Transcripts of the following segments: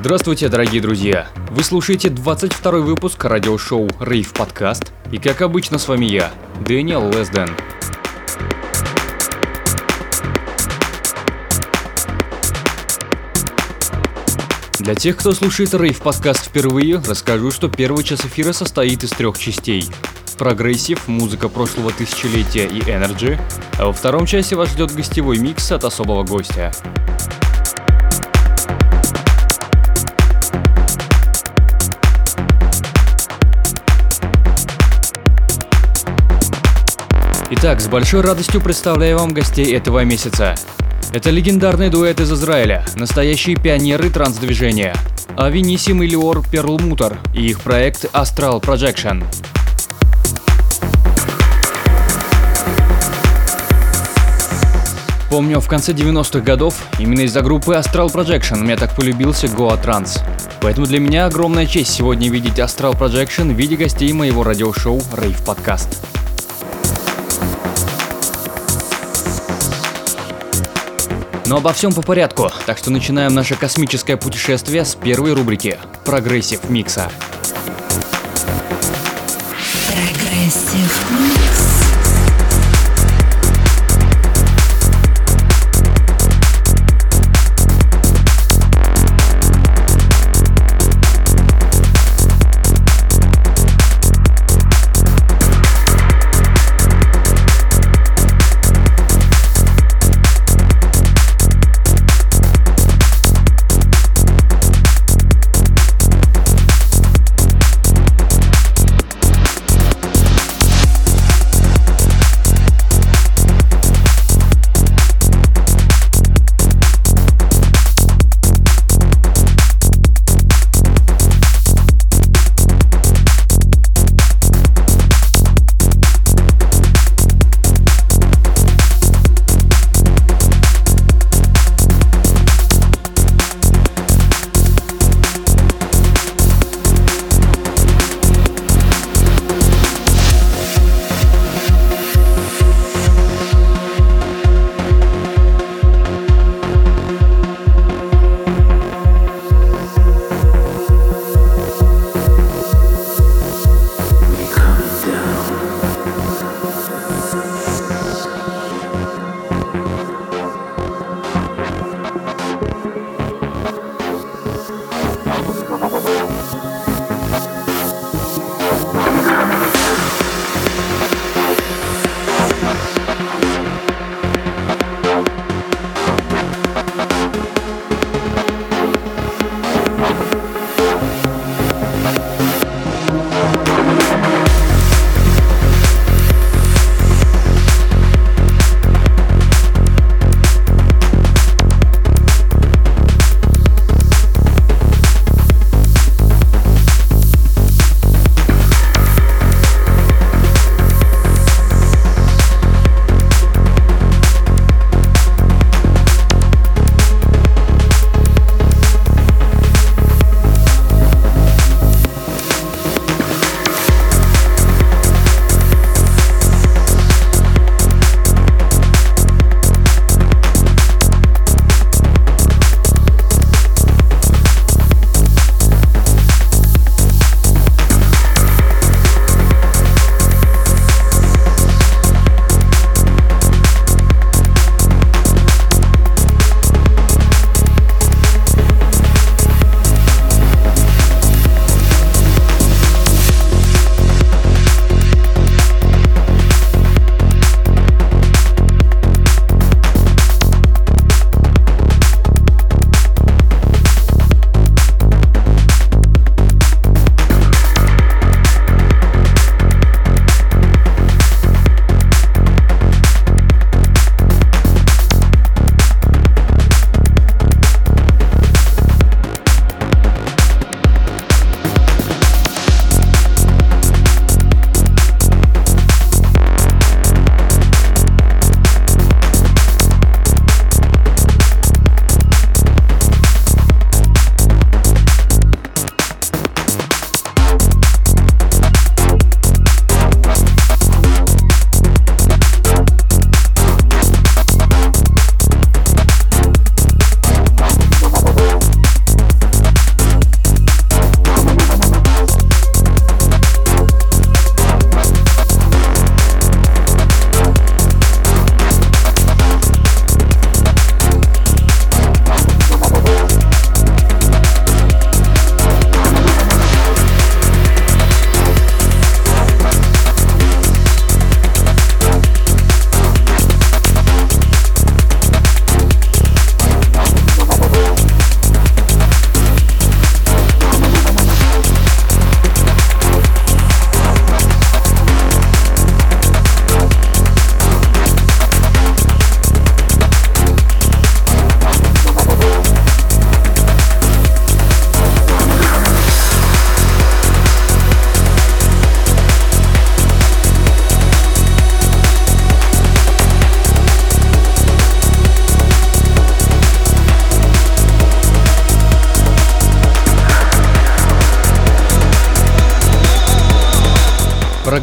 Здравствуйте, дорогие друзья! Вы слушаете 22 выпуск радиошоу Rave Podcast, и как обычно с вами я, Дэниел Лесден. Для тех, кто слушает Rave Podcast впервые, расскажу, что первый час эфира состоит из трех частей. Progressive, музыка прошлого тысячелетия и Energy, а во втором часе вас ждет гостевой микс от особого гостя. Итак, с большой радостью представляю вам гостей этого месяца. Это легендарный дуэт из Израиля, настоящие пионеры транс-движения. Авинисим и Леор Перлмутер и их проект Astral Projection. Помню, в конце 90-х годов именно из-за группы Astral Projection меня так полюбился Goa Trans. Поэтому для меня огромная честь сегодня видеть Astral Projection в виде гостей моего радиошоу Rave Podcast. Но обо всем по порядку, так что начинаем наше космическое путешествие с первой рубрики «Progressive микса». Progressive Mix.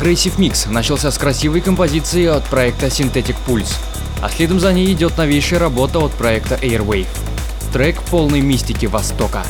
Прогрессив микс начался с красивой композиции от проекта Synthetic Pulse, а следом за ней идет новейшая работа от проекта Airwave. Трек полной мистики Востока.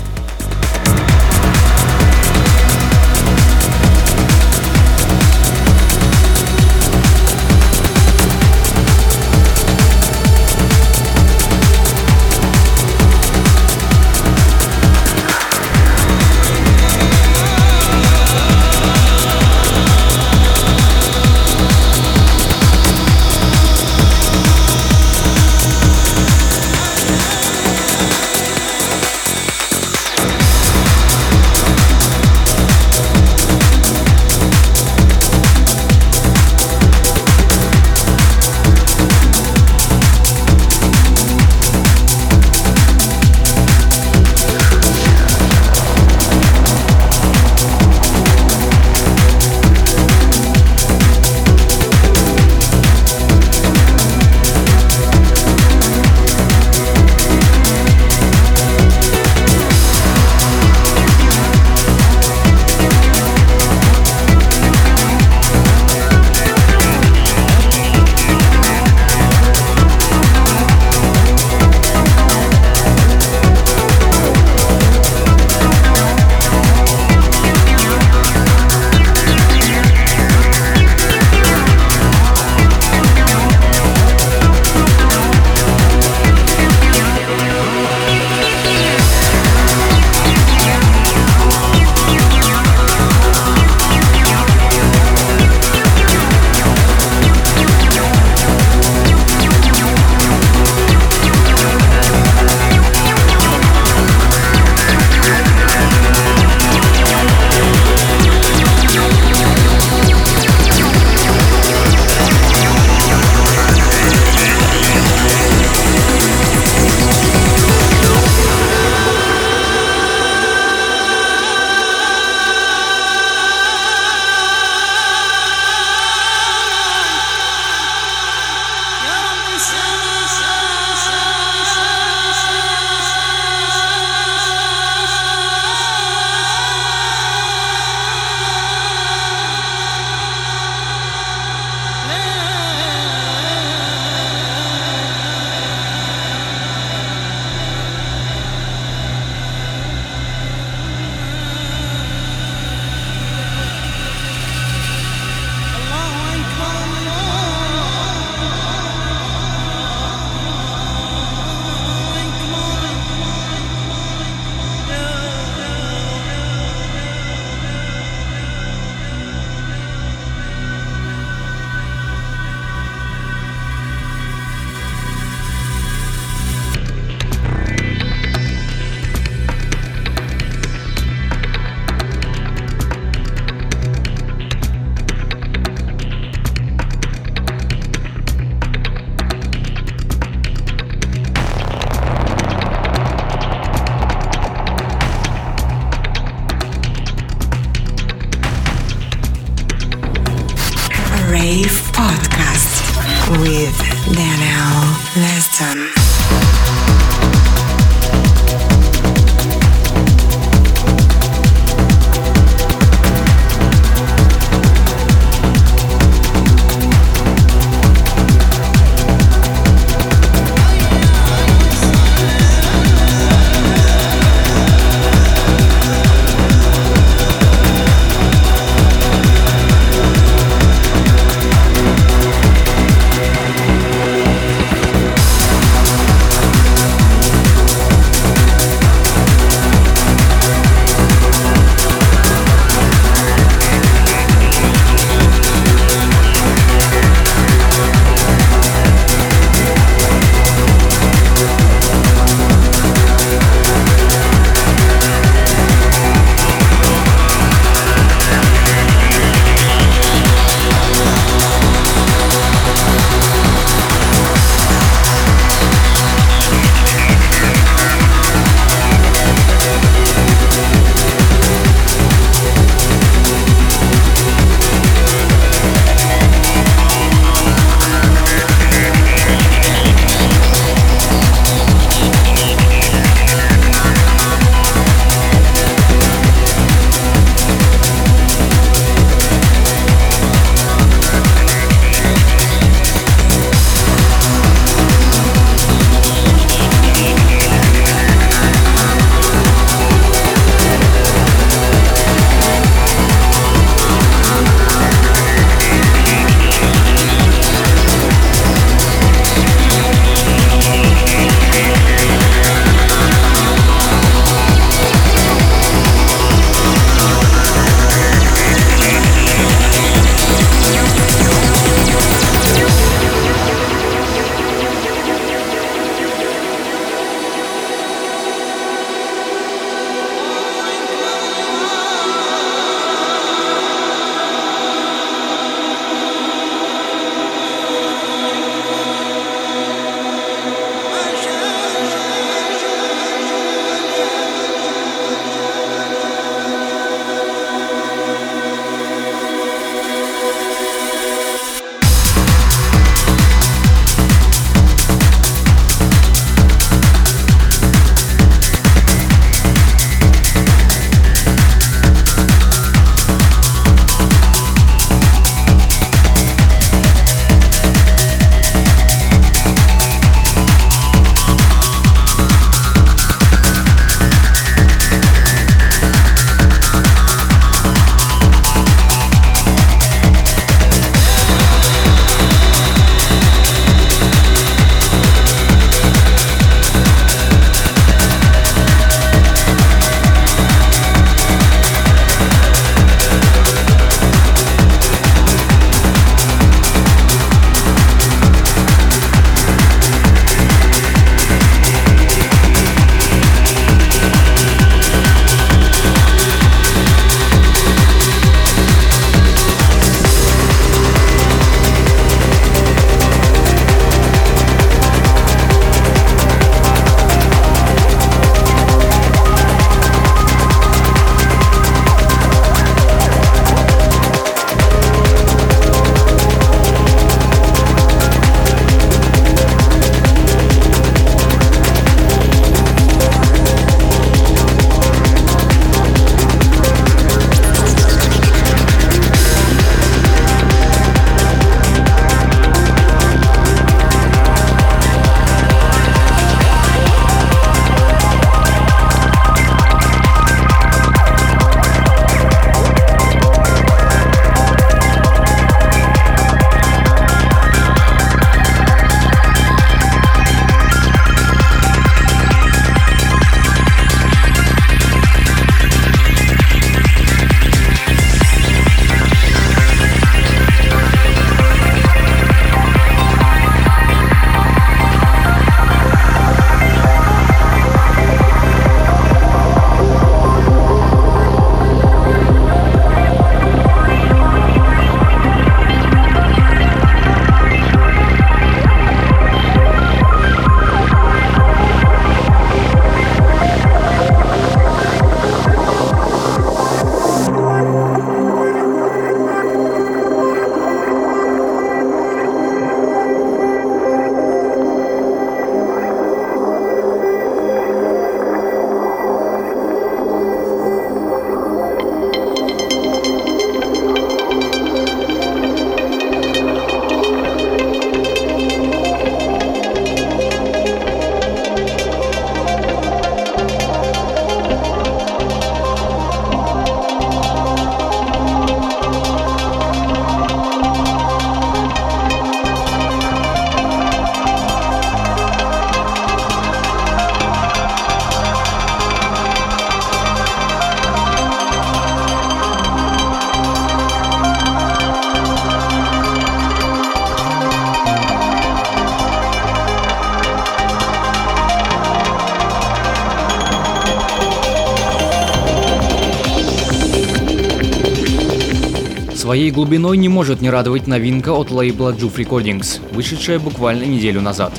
Глубиной не может не радовать новинка от лейбла Juve Recordings, вышедшая буквально неделю назад.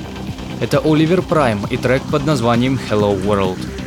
Это Оливер Прайм и трек под названием Hello World.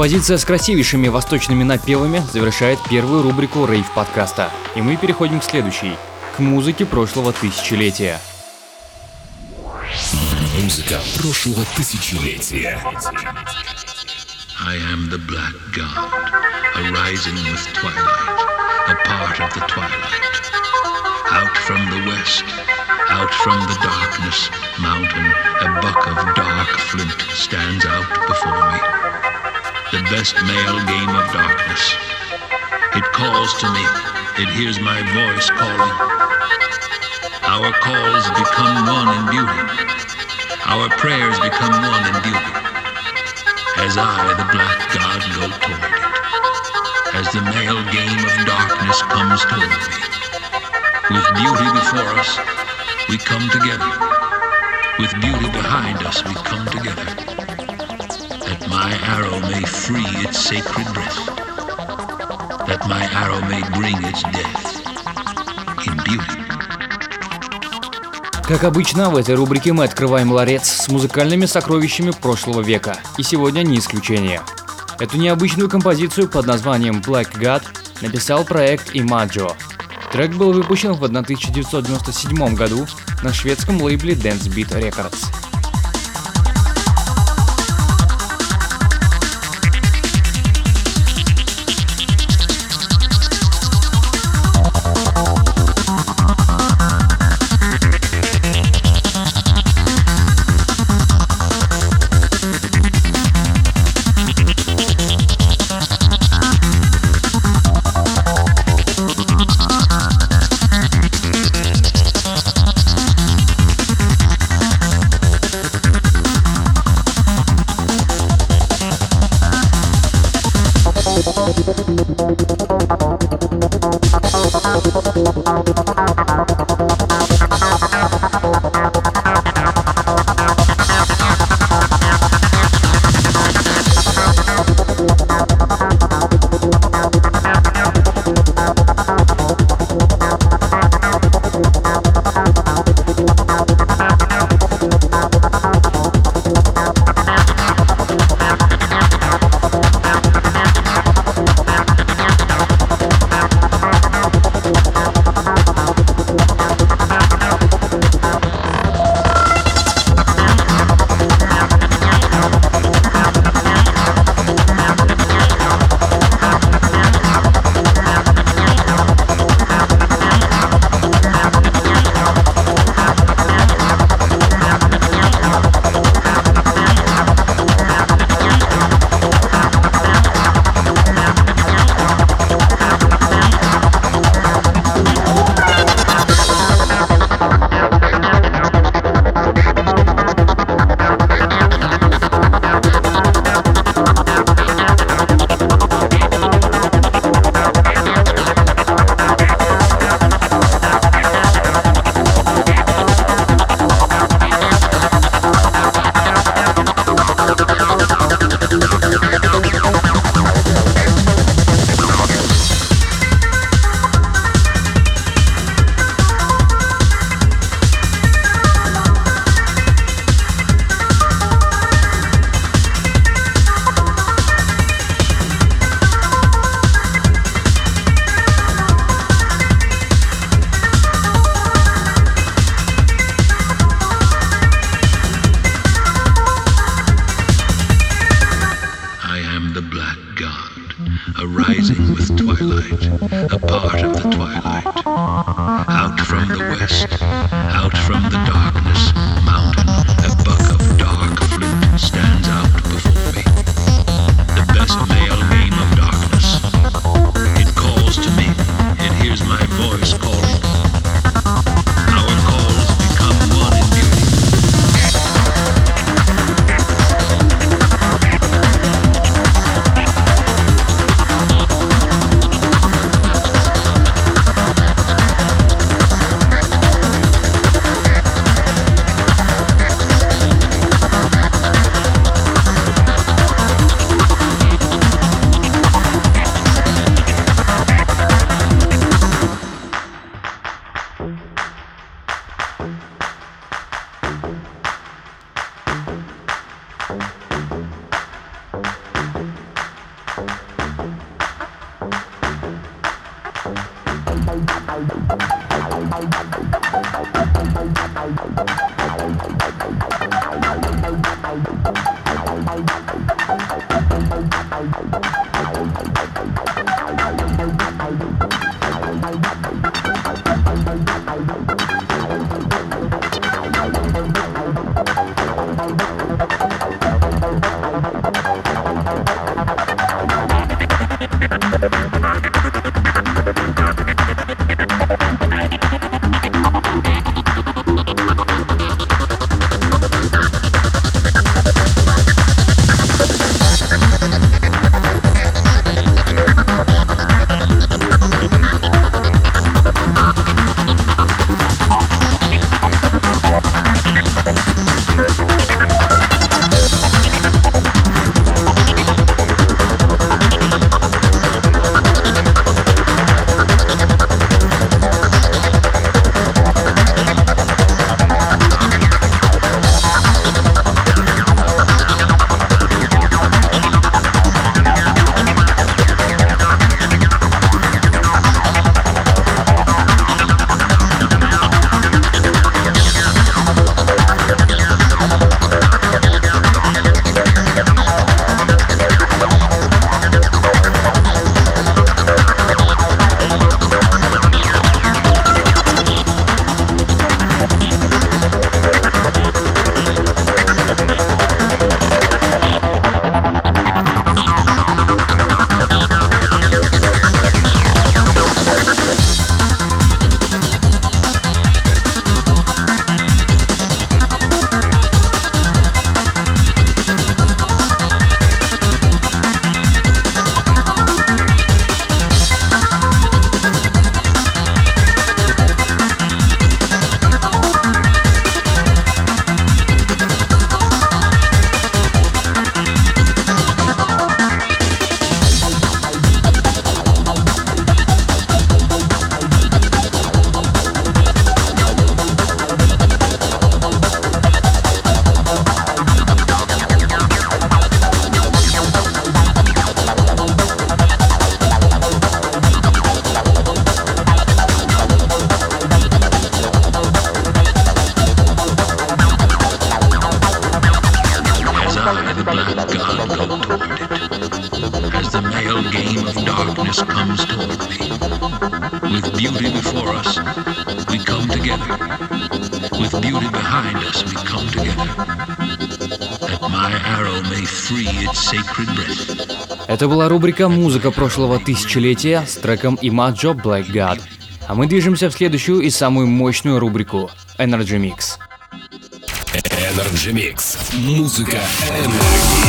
Композиция с красивейшими восточными напевами завершает первую рубрику рейв-подкаста. И мы переходим к следующей, к музыке прошлого тысячелетия. Музыка прошлого тысячелетия. I am the black god, arising with twilight, a part of the twilight. Out from the west, out from the darkness mountain, a buck of dark flint stands out before me. The best male game of darkness. It calls to me, it hears my voice calling. Our calls become one in beauty. Our prayers become one in beauty as I, the black god, go toward it, as the male game of darkness comes toward me. With beauty before us, we come together. With beauty behind us, we come together. My arrow may free its sacred breath. That my arrow may bring its death in beauty. Как обычно, в этой рубрике мы открываем ларец с музыкальными сокровищами прошлого века, и сегодня не исключение. Эту необычную композицию под названием Black God написал проект Imaggio. Трек был выпущен в 1997 году на шведском лейбле Dance Beat Records. Это была рубрика «Музыка прошлого тысячелетия» с треком Imajo Black God. А мы движемся в следующую и самую мощную рубрику Energy Mix. Energy Mix. Музыка энергии.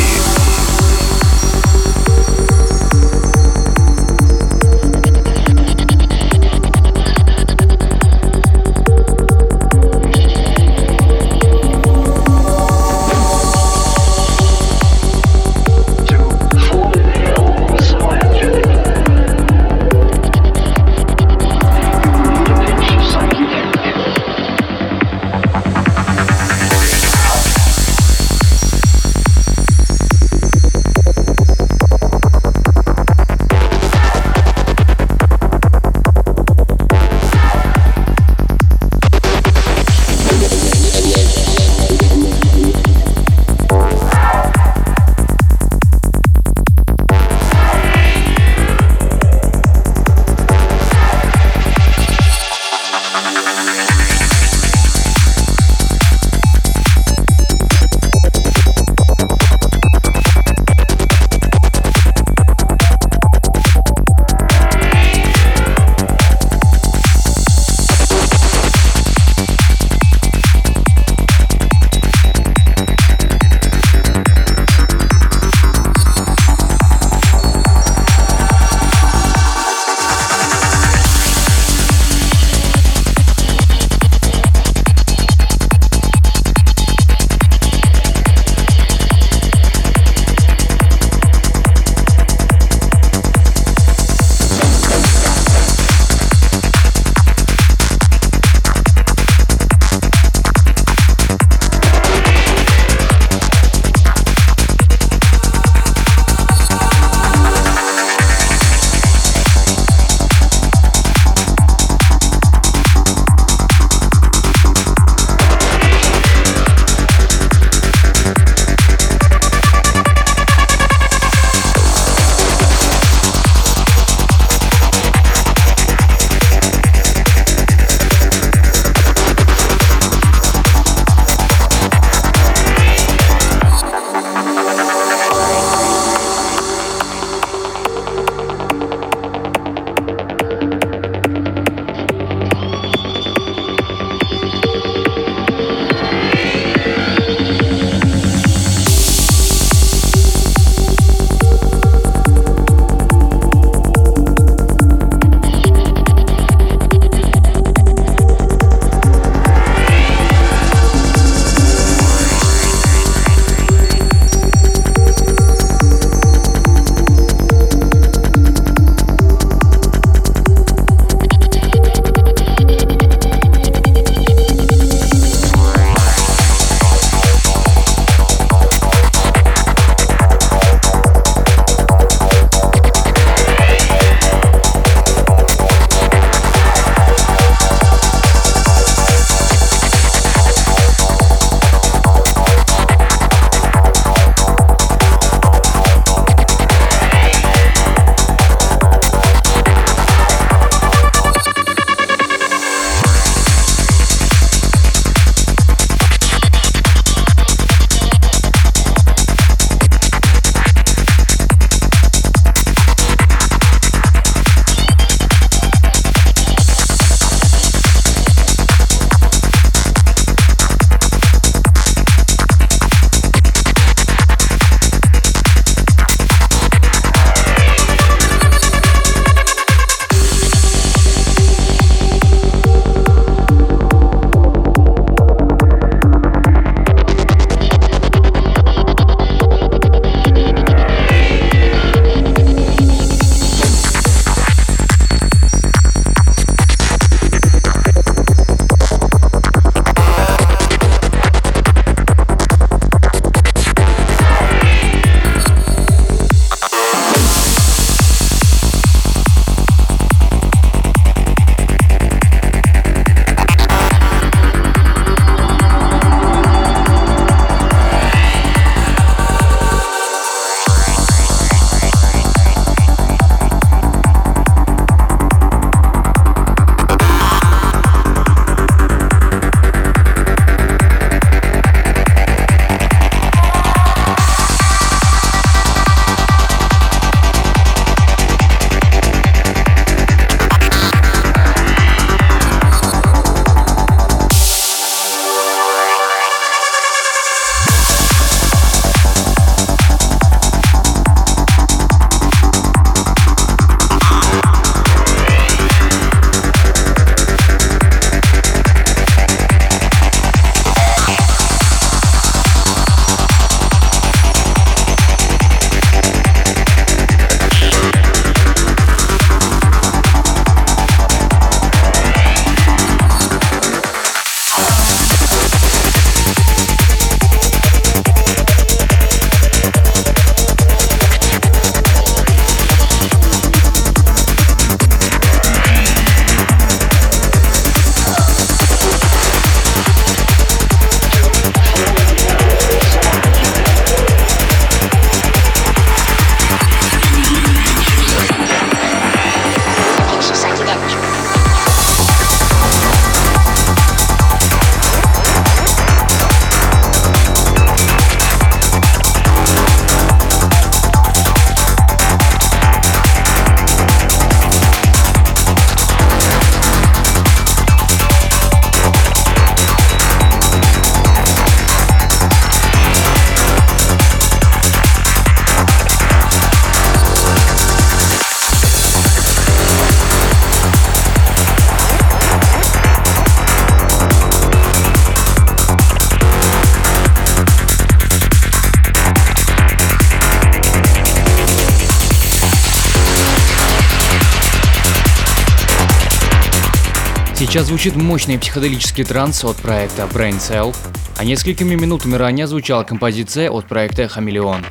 Сейчас звучит мощный психоделический транс от проекта Brain Cell, а несколькими минутами ранее звучала композиция от проекта Хамелеон.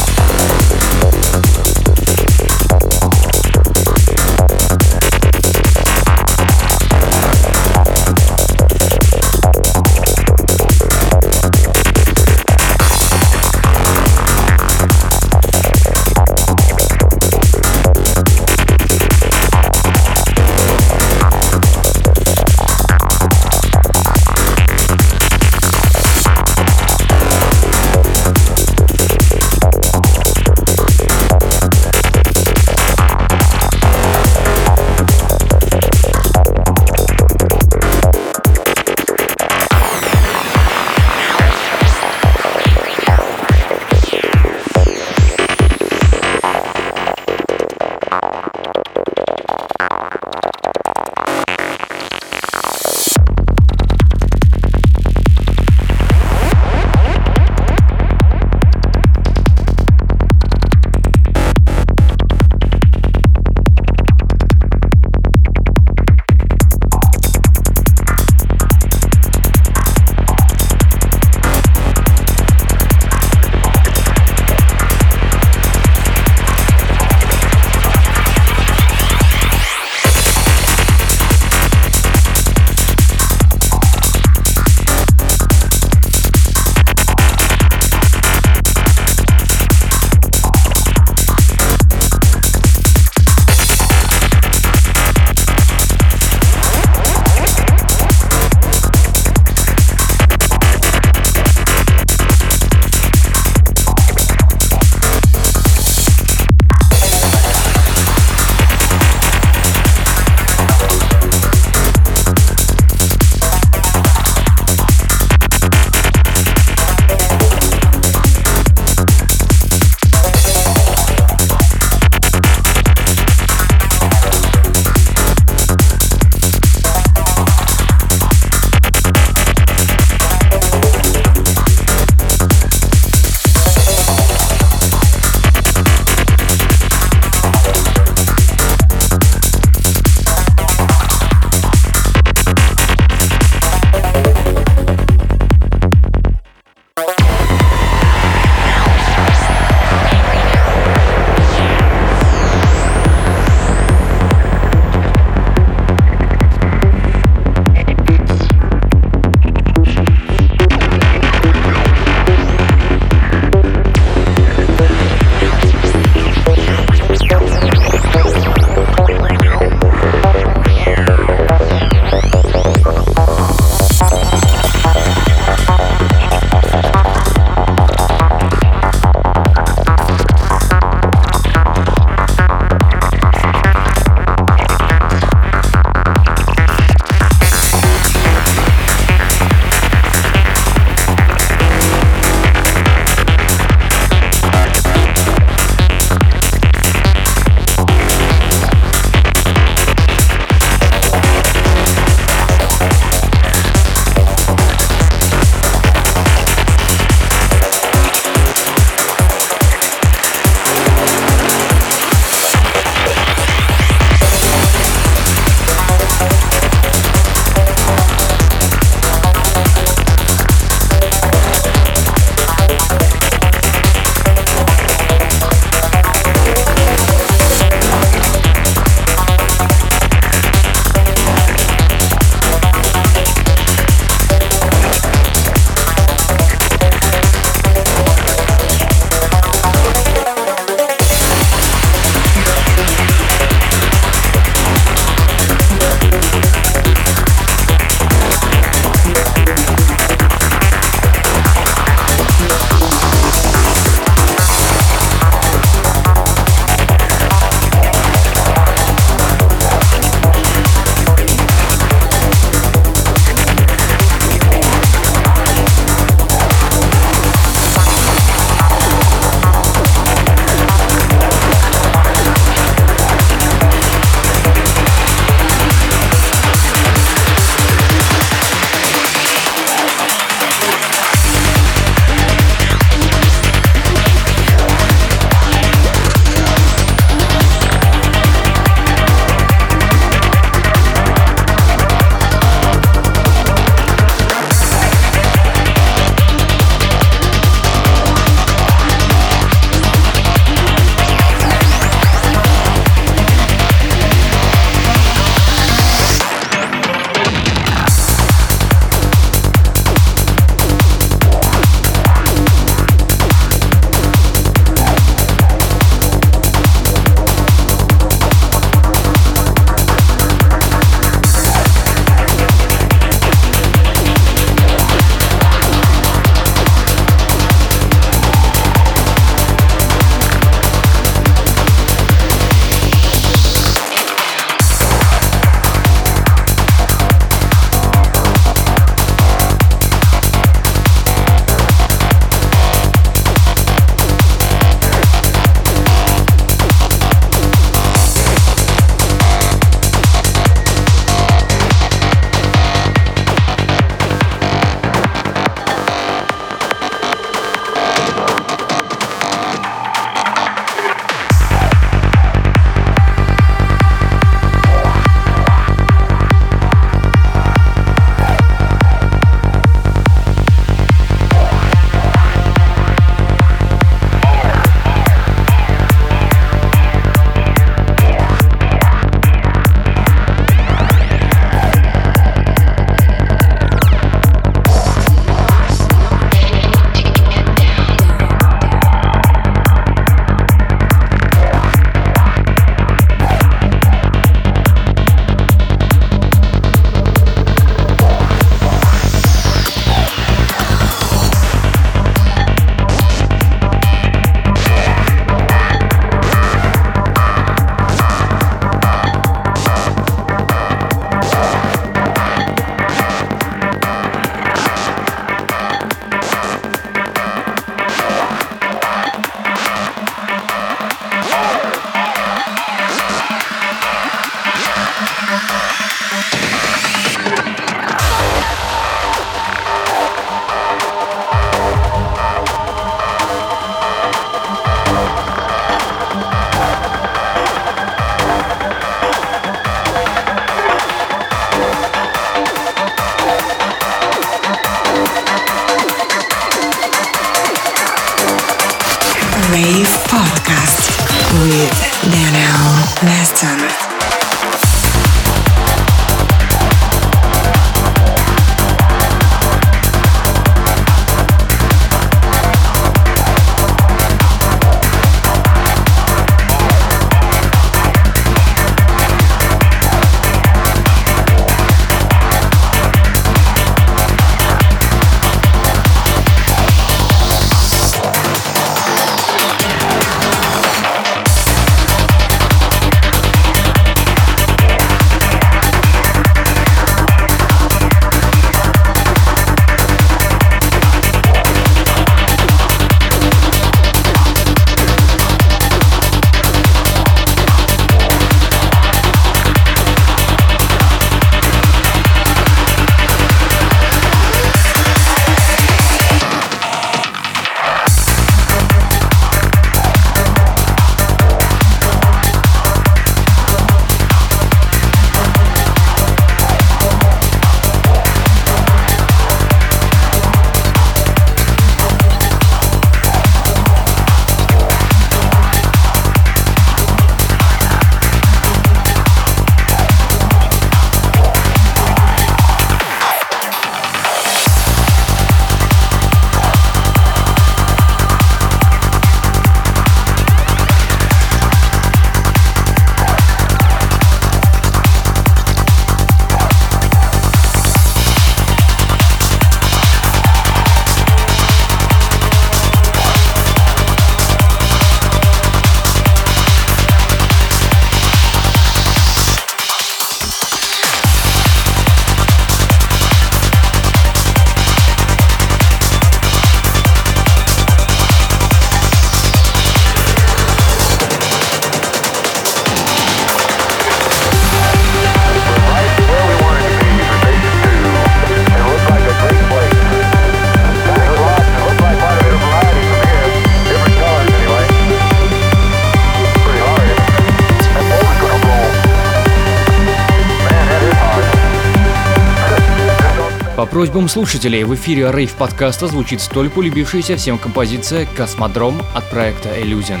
Просьбам слушателей в эфире рейв подкаста звучит столь полюбившаяся всем композиция «Космодром» от проекта Illusion.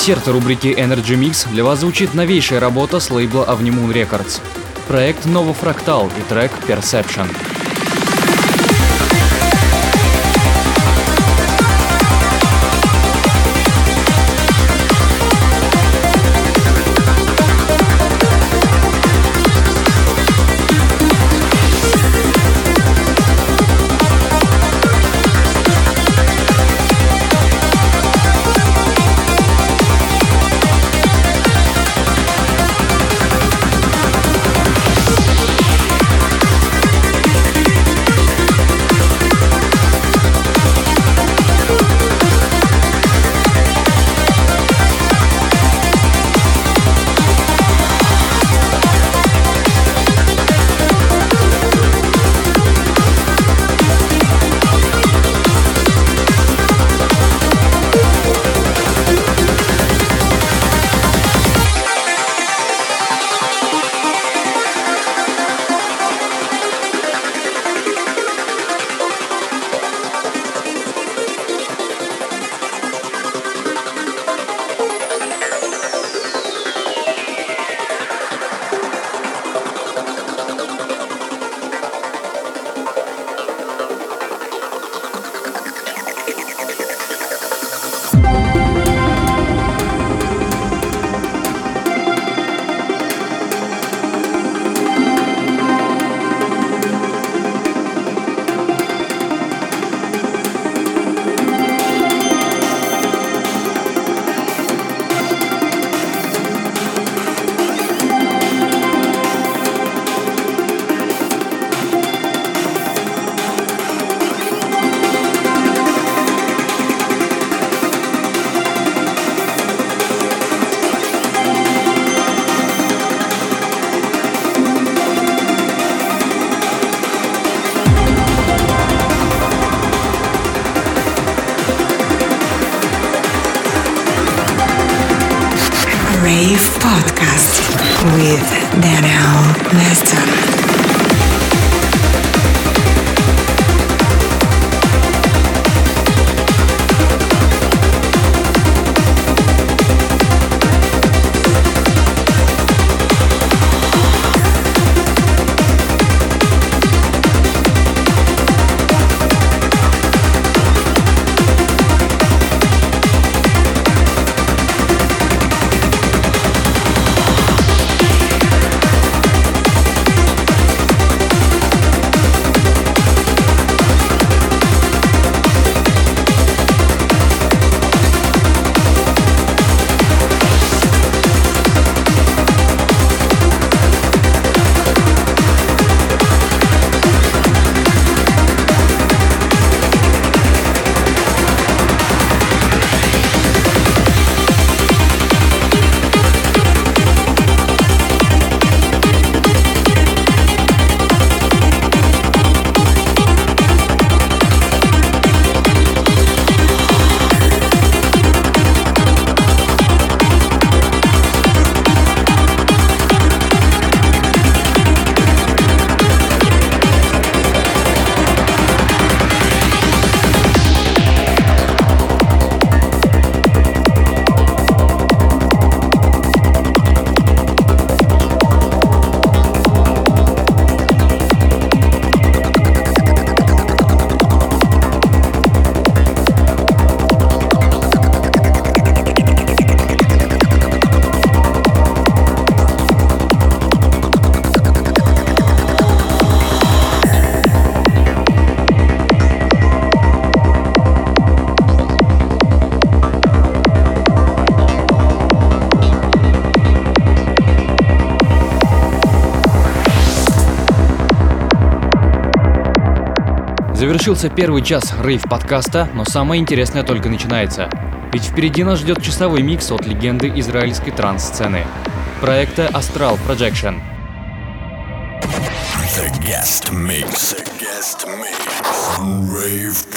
Десерт рубрики Energy Mix для вас звучит новейшая работа с лейбла Avni Moon Records. Проект Новофрактал и трек Perception. Завершился первый час рейв-подкаста, но самое интересное только начинается. Ведь впереди нас ждет часовой микс от легенды израильской транс-сцены. Проекта Astral Projection. The guest mix. The guest mix. Rave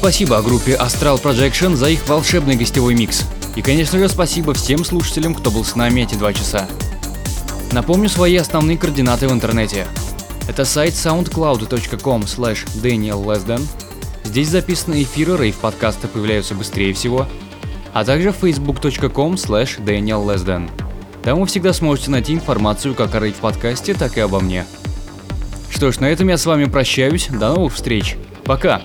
спасибо группе Astral Projection за их волшебный гостевой микс. И, конечно же, спасибо всем слушателям, кто был с нами эти два часа. Напомню свои основные координаты в интернете. Это сайт soundcloud.com slash daniellesden. Здесь записанные эфиры рейв-подкаста появляются быстрее всего. А также facebook.com slash daniellesden. Там вы всегда сможете найти информацию как о рейв-подкасте, так и обо мне. Что ж, на этом я с вами прощаюсь. До новых встреч. Пока!